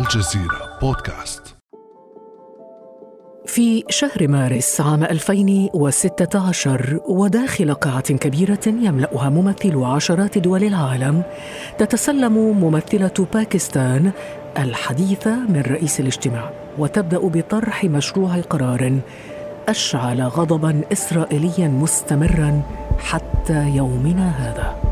الجزيرة بودكاست. في شهر مارس عام 2016 وداخل قاعة كبيرة يملأها ممثلو عشرات دول العالم تتسلم ممثلة باكستان الحديث من رئيس الاجتماع وتبدأ بطرح مشروع قرار أشعل غضبا إسرائيليا مستمرا حتى يومنا هذا.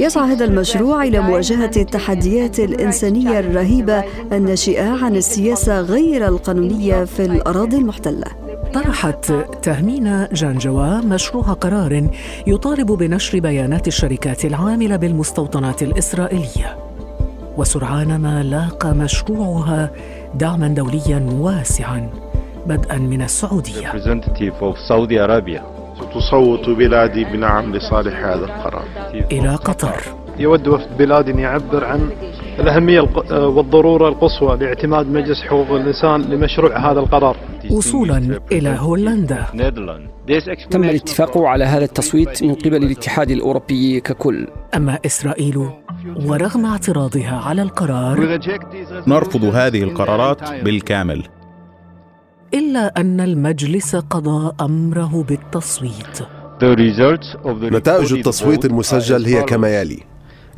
يسعى هذا المشروع إلى مواجهة التحديات الإنسانية الرهيبة الناشئة عن السياسة غير القانونية في الأراضي المحتلة. طرحت تهمينا جانجوا مشروع قرار يطالب بنشر بيانات الشركات العاملة بالمستوطنات الإسرائيلية. وسرعان ما لاقى مشروعها دعما دوليا واسعا بدءا من السعودية. تصوت بلادي بنعم لصالح هذا القرار. إلى قطر. يود وفد بلادي أن يعبر عن الأهمية والضرورة القصوى لاعتماد مجلس حقوق الإنسان لمشروع هذا القرار. وصولا إلى هولندا. تم الاتفاق على هذا التصويت من قبل الاتحاد الأوروبي ككل. أما إسرائيل ورغم اعتراضها على القرار نرفض هذه القرارات بالكامل. إلا أن المجلس قضى أمره بالتصويت. نتائج التصويت المسجل هي كما يلي.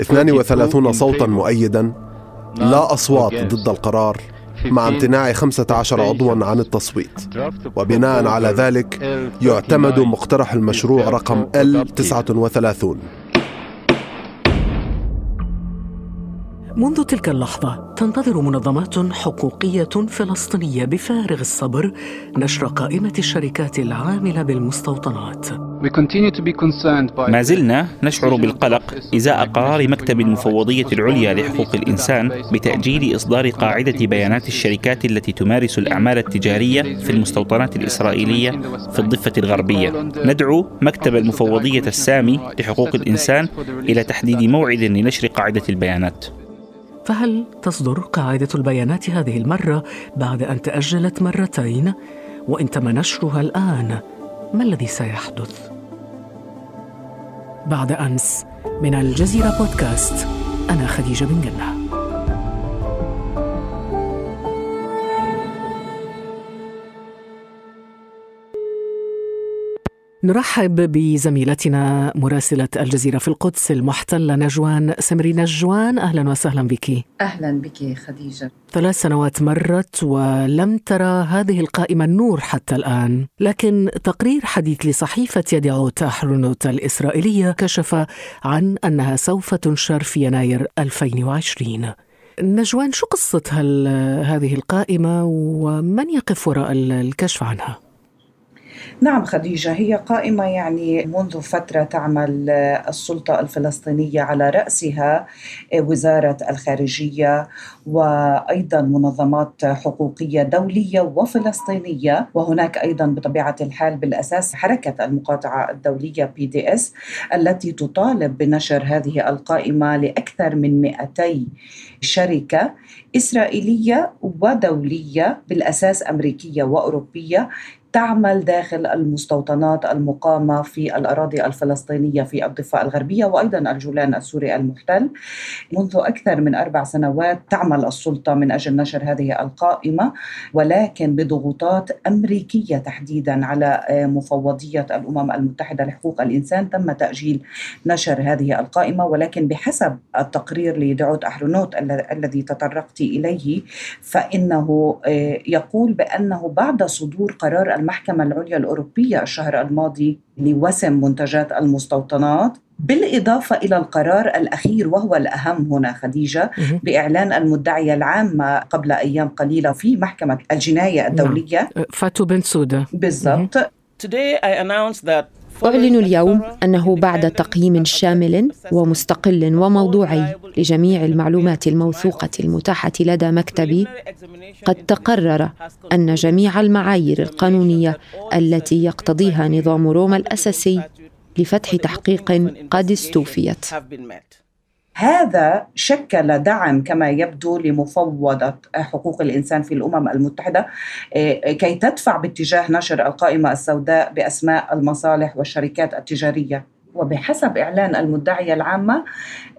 32 صوتا مؤيدا. لا أصوات ضد القرار. مع امتناع 15 عضوا عن التصويت. وبناء على ذلك يعتمد مقترح المشروع رقم L39 منذ تلك اللحظة تنتظر منظمات حقوقية فلسطينية بفارغ الصبر نشر قائمة الشركات العاملة بالمستوطنات. ما زلنا نشعر بالقلق إزاء قرار مكتب المفوضية العليا لحقوق الإنسان بتأجيل إصدار قاعدة بيانات الشركات التي تمارس الأعمال التجارية في المستوطنات الإسرائيلية في الضفة الغربية. ندعو مكتب المفوضية السامي لحقوق الإنسان إلى تحديد موعد لنشر قاعدة البيانات. فهل تصدر قاعدة البيانات هذه المرة بعد أن تأجلت مرتين؟ وإن تم نشرها الآن ما الذي سيحدث؟ بعد أمس من الجزيرة بودكاست أنا خديجة بن جنة نرحب بزميلتنا مراسلة الجزيرة في القدس المحتلة نجوان سمري نجوان. أهلا وسهلا بك. أهلا بك خديجة. ثلاث سنوات مرت ولم ترى هذه القائمة النور حتى الآن. لكن تقرير حديث لصحيفة يدعوت أحرنوت الإسرائيلية كشف عن أنها سوف تنشر في يناير 2020 نجوان شو قصة هذه القائمة؟ ومن يقف وراء الكشف عنها؟ نعم خديجة هي قائمة يعني منذ فترة تعمل السلطة الفلسطينية على رأسها وزارة الخارجية وأيضا منظمات حقوقية دولية وفلسطينية وهناك أيضا بطبيعة الحال بالأساس حركة المقاطعة الدولية بي دي اس التي تطالب بنشر هذه القائمة لأكثر من 200 شركة إسرائيلية ودولية بالأساس أمريكية وأوروبية تعمل داخل المستوطنات المقامة في الأراضي الفلسطينية في الضفة الغربية وأيضا الجولان السوري المحتل. منذ أكثر من أربع سنوات تعمل السلطة من أجل نشر هذه القائمة ولكن بضغوطات أمريكية تحديدا على مفوضية الأمم المتحدة لحقوق الإنسان. تم تأجيل نشر هذه القائمة ولكن بحسب التقرير لدعوت أحرنوت الذي تطرقت إليه فإنه يقول بأنه بعد صدور قرار المحكمة العليا الأوروبية الشهر الماضي لوسم منتجات المستوطنات بالإضافة إلى القرار الأخير وهو الأهم هنا خديجة بإعلان المدعية العامة قبل أيام قليلة في محكمة الجناية الدولية. نعم. فاتو بن سودا. بالضبط. أعلن اليوم أنه بعد تقييم شامل ومستقل وموضوعي لجميع المعلومات الموثوقة المتاحة لدى مكتبي قد تقرر أن جميع المعايير القانونية التي يقتضيها نظام روما الأساسي لفتح تحقيق قد استوفيت هذا شكل دعم كما يبدو لمفوضة حقوق الإنسان في الأمم المتحدة كي تدفع باتجاه نشر القائمة السوداء بأسماء المصالح والشركات التجارية. وبحسب إعلان المدعية العامة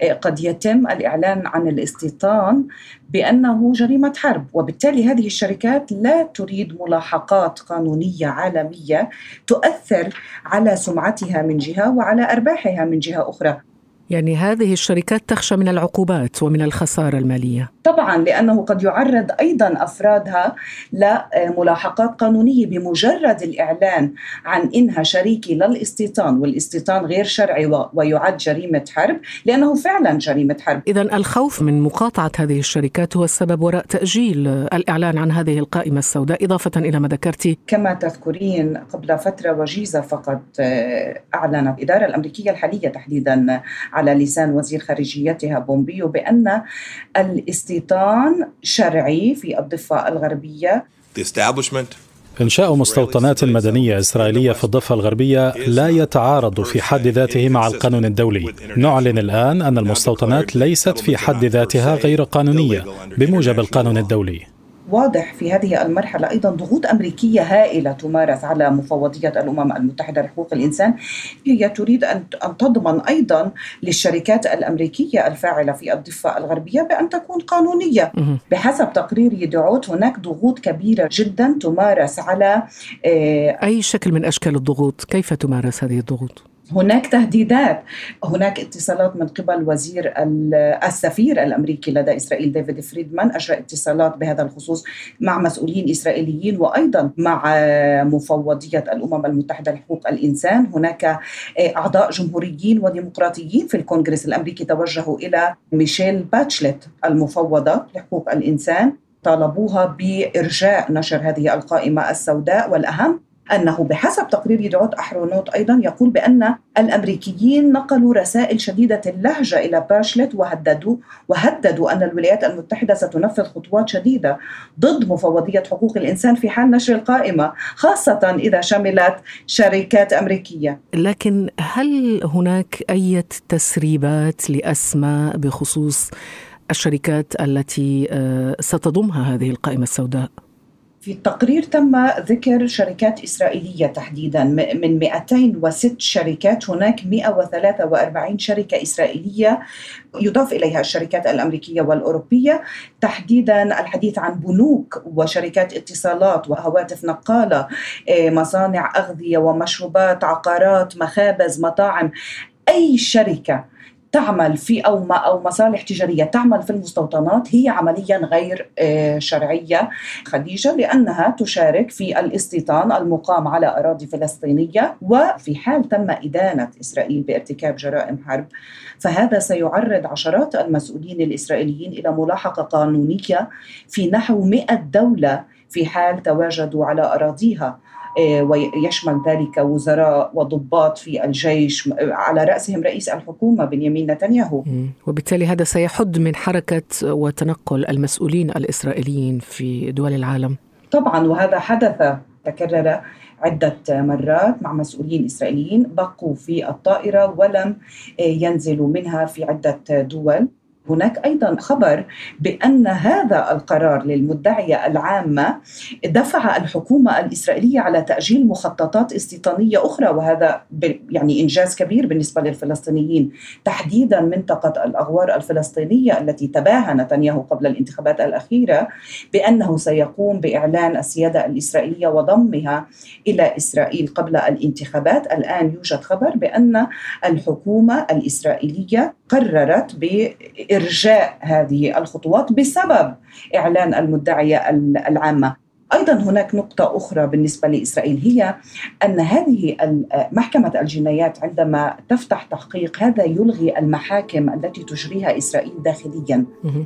آه، قد يتم الإعلان عن الاستيطان بأنه جريمة حرب. وبالتالي هذه الشركات لا تريد ملاحقات قانونية عالمية تؤثر على سمعتها من جهة وعلى أرباحها من جهة أخرى. يعني هذه الشركات تخشى من العقوبات ومن الخسارة المالية. طبعا لأنه قد يعرض أيضا أفرادها لملاحقات قانونية بمجرد الإعلان عن إنها شريكة للاستيطان والاستيطان غير شرعي ويعد جريمة حرب لأنه فعلا جريمة حرب. اذا الخوف من مقاطعة هذه الشركات هو السبب وراء تأجيل الإعلان عن هذه القائمة السوداء. إضافة إلى ما ذكرت كما تذكرين قبل فترة وجيزة فقط آه، أعلنت الإدارة الأمريكية الحالية تحديدا على لسان وزير خارجيتها بومبيو بأن الاستيطان شرعي في الضفة الغربية إنشاء مستوطنات مدنية إسرائيلية في الضفة الغربية لا يتعارض في حد ذاته مع القانون الدولي. نعلن الآن أن المستوطنات ليست في حد ذاتها غير قانونية بموجب القانون الدولي. واضح في هذه المرحلة أيضا ضغوط أمريكية هائلة تمارس على مفوضية الأمم المتحدة لحقوق الإنسان هي تريد أن تضمن أيضا للشركات الأمريكية الفاعلة في الضفة الغربية بأن تكون قانونية. بحسب تقرير يدعوت هناك ضغوط كبيرة جدا تمارس على آه، أي شكل من أشكال الضغوط؟ كيف تمارس هذه الضغوط؟ هناك تهديدات. هناك اتصالات من قبل وزير السفير الأمريكي لدى إسرائيل ديفيد فريدمان أجرى اتصالات بهذا الخصوص مع مسؤولين إسرائيليين وأيضا مع مفوضية الأمم المتحدة لحقوق الإنسان. هناك أعضاء جمهوريين وديمقراطيين في الكونغرس الأمريكي توجهوا إلى ميشيل باتشلت المفوضة لحقوق الإنسان. طالبوها بإرجاء نشر هذه القائمة السوداء والأهم أنه بحسب تقرير يدعوت أحرونوت أيضا يقول بأن الأمريكيين نقلوا رسائل شديدة اللهجة إلى باشلت وهددوا وهددوا أن الولايات المتحدة ستنفذ خطوات شديدة ضد مفوضية حقوق الإنسان في حال نشر القائمة خاصة إذا شملت شركات أمريكية لكن هل هناك أي تسريبات لأسماء بخصوص الشركات التي آه، ستضمها هذه القائمة السوداء؟ في التقرير تم ذكر شركات إسرائيلية تحديدا. من 206 شركات هناك 143 شركة إسرائيلية يضاف إليها الشركات الأمريكية والأوروبية. تحديدا الحديث عن بنوك وشركات اتصالات وهواتف نقالة آه، مصانع أغذية ومشروبات عقارات مخابز مطاعم. أي شركة تعمل في أو ما أو مصالح تجارية تعمل في المستوطنات هي عمليا غير آه، شرعية خديجة لأنها تشارك في الاستيطان المقام على أراضي فلسطينية وفي حال تم إدانة إسرائيل بارتكاب جرائم حرب. فهذا سيعرض عشرات المسؤولين الإسرائيليين إلى ملاحقة قانونية في نحو 100 دولة في حال تواجدوا على أراضيها. ويشمل ذلك وزراء وضباط في الجيش على رأسهم رئيس الحكومة بنيامين نتنياهو. وبالتالي هذا سيحد من حركة وتنقل المسؤولين الإسرائيليين في دول العالم. طبعا وهذا حدث تكرر عدة مرات مع مسؤولين إسرائيليين بقوا في الطائرة ولم آه، ينزلوا منها في عدة دول. هناك أيضا خبر بأن هذا القرار للمدعية العامة دفع الحكومة الإسرائيلية على تأجيل مخططات استيطانية أخرى وهذا يعني إنجاز كبير بالنسبة للفلسطينيين. تحديدا منطقة الأغوار الفلسطينية التي تباهى نتنياهو قبل الانتخابات الأخيرة بأنه سيقوم بإعلان السيادة الإسرائيلية وضمها إلى إسرائيل قبل الانتخابات. الآن يوجد خبر بأن الحكومة الإسرائيلية قررت ب إرجاء هذه الخطوات بسبب إعلان المدعية العامة. أيضا هناك نقطة أخرى بالنسبة لإسرائيل هي أن هذه محكمة الجنايات عندما تفتح تحقيق هذا يلغي المحاكم التي تجريها إسرائيل داخليا.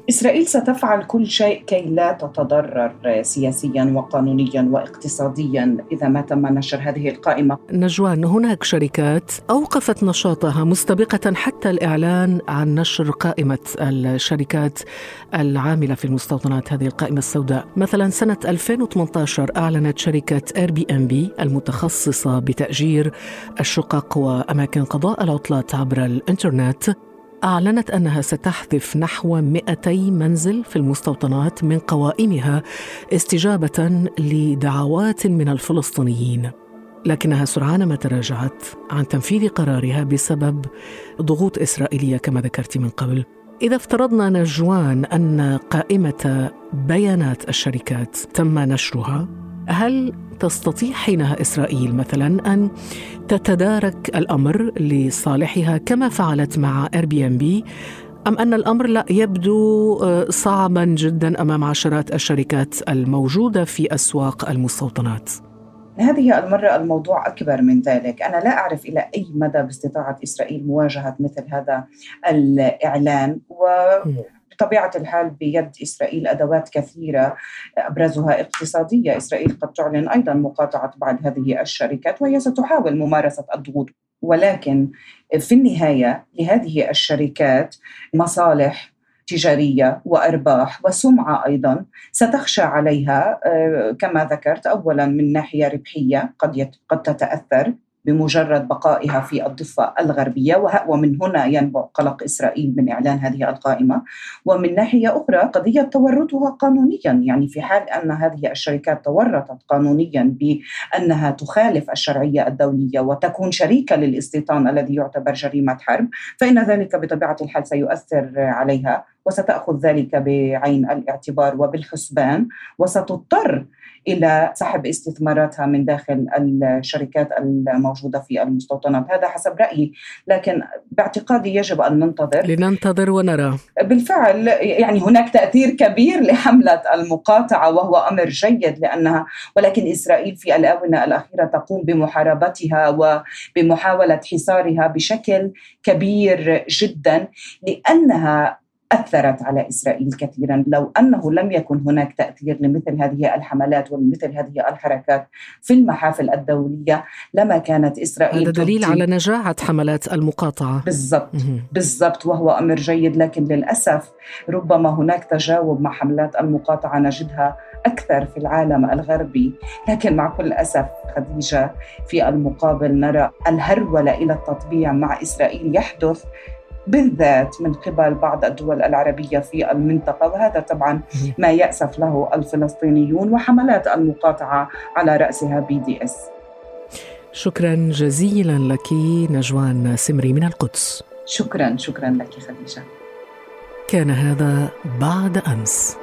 إسرائيل ستفعل كل شيء كي لا تتضرر سياسيا وقانونيا واقتصاديا إذا ما تم نشر هذه القائمة. نجوان هناك شركات أوقفت نشاطها مستبقه حتى الإعلان عن نشر قائمة الشركات العاملة في المستوطنات هذه القائمة السوداء. مثلا سنة 2000 2018 أعلنت شركة Airbnb المتخصصة بتأجير الشقق وأماكن قضاء العطلات عبر الإنترنت. أعلنت أنها ستحذف نحو 200 منزل في المستوطنات من قوائمها استجابة لدعوات من الفلسطينيين. لكنها سرعان ما تراجعت عن تنفيذ قرارها بسبب ضغوط إسرائيلية كما ذكرت من قبل. إذا افترضنا نجوان أن قائمة بيانات الشركات تم نشرها هل تستطيع حينها إسرائيل مثلا أن تتدارك الأمر لصالحها كما فعلت مع Airbnb أم أن الأمر لا يبدو آه، صعبا جدا أمام عشرات الشركات الموجودة في أسواق المستوطنات؟ هذه المرة الموضوع أكبر من ذلك. أنا لا أعرف إلى أي مدى باستطاعة إسرائيل مواجهة مثل هذا الإعلان و بطبيعة الحال بيد إسرائيل أدوات كثيرة أبرزها اقتصادية. إسرائيل قد تعلن أيضا مقاطعة بعض هذه الشركات وهي ستحاول ممارسة الضغوط. ولكن في النهاية لهذه الشركات مصالح تجارية وأرباح وسمعة أيضا ستخشى عليها آه، كما ذكرت اولا من ناحية ربحية قد قد تتأثر بمجرد بقائها في الضفة الغربية ومن هنا ينبع قلق إسرائيل من إعلان هذه القائمة. ومن ناحية أخرى قضية تورطها قانونيا يعني في حال أن هذه الشركات تورطت قانونيا بأنها تخالف الشرعية الدولية وتكون شريكة للاستيطان الذي يعتبر جريمة حرب فإن ذلك بطبيعة الحال سيؤثر عليها وستأخذ ذلك بعين الاعتبار وبالحسبان وستضطر إلى سحب استثماراتها من داخل الشركات الموجودة في المستوطنات. هذا حسب رأيي لكن باعتقادي يجب أن ننتظر. لننتظر ونرى. بالفعل يعني هناك تأثير كبير لحملة المقاطعة وهو أمر جيد لأنها ولكن إسرائيل في الآونة الأخيرة تقوم بمحاربتها وبمحاولة حصارها بشكل كبير جدا لأنها أثرت على إسرائيل كثيرا. لو أنه لم يكن هناك تأثير لمثل هذه الحملات ولمثل هذه الحركات في المحافل الدولية لما كانت إسرائيل هذا دليل على نجاعة حملات المقاطعة. بالضبط بالضبط وهو أمر جيد. لكن للأسف ربما هناك تجاوب مع حملات المقاطعة نجدها أكثر في العالم الغربي. لكن مع كل أسف خديجة في المقابل نرى الهرولة إلى التطبيع مع إسرائيل يحدث بالذات من قبل بعض الدول العربية في المنطقة وهذا طبعا ما يأسف له الفلسطينيون وحملات المقاطعة على رأسها بي دي اس شكرا جزيلا لك نجوان سمري من القدس. شكرا شكرا لك خديجة. كان هذا بعد أمس.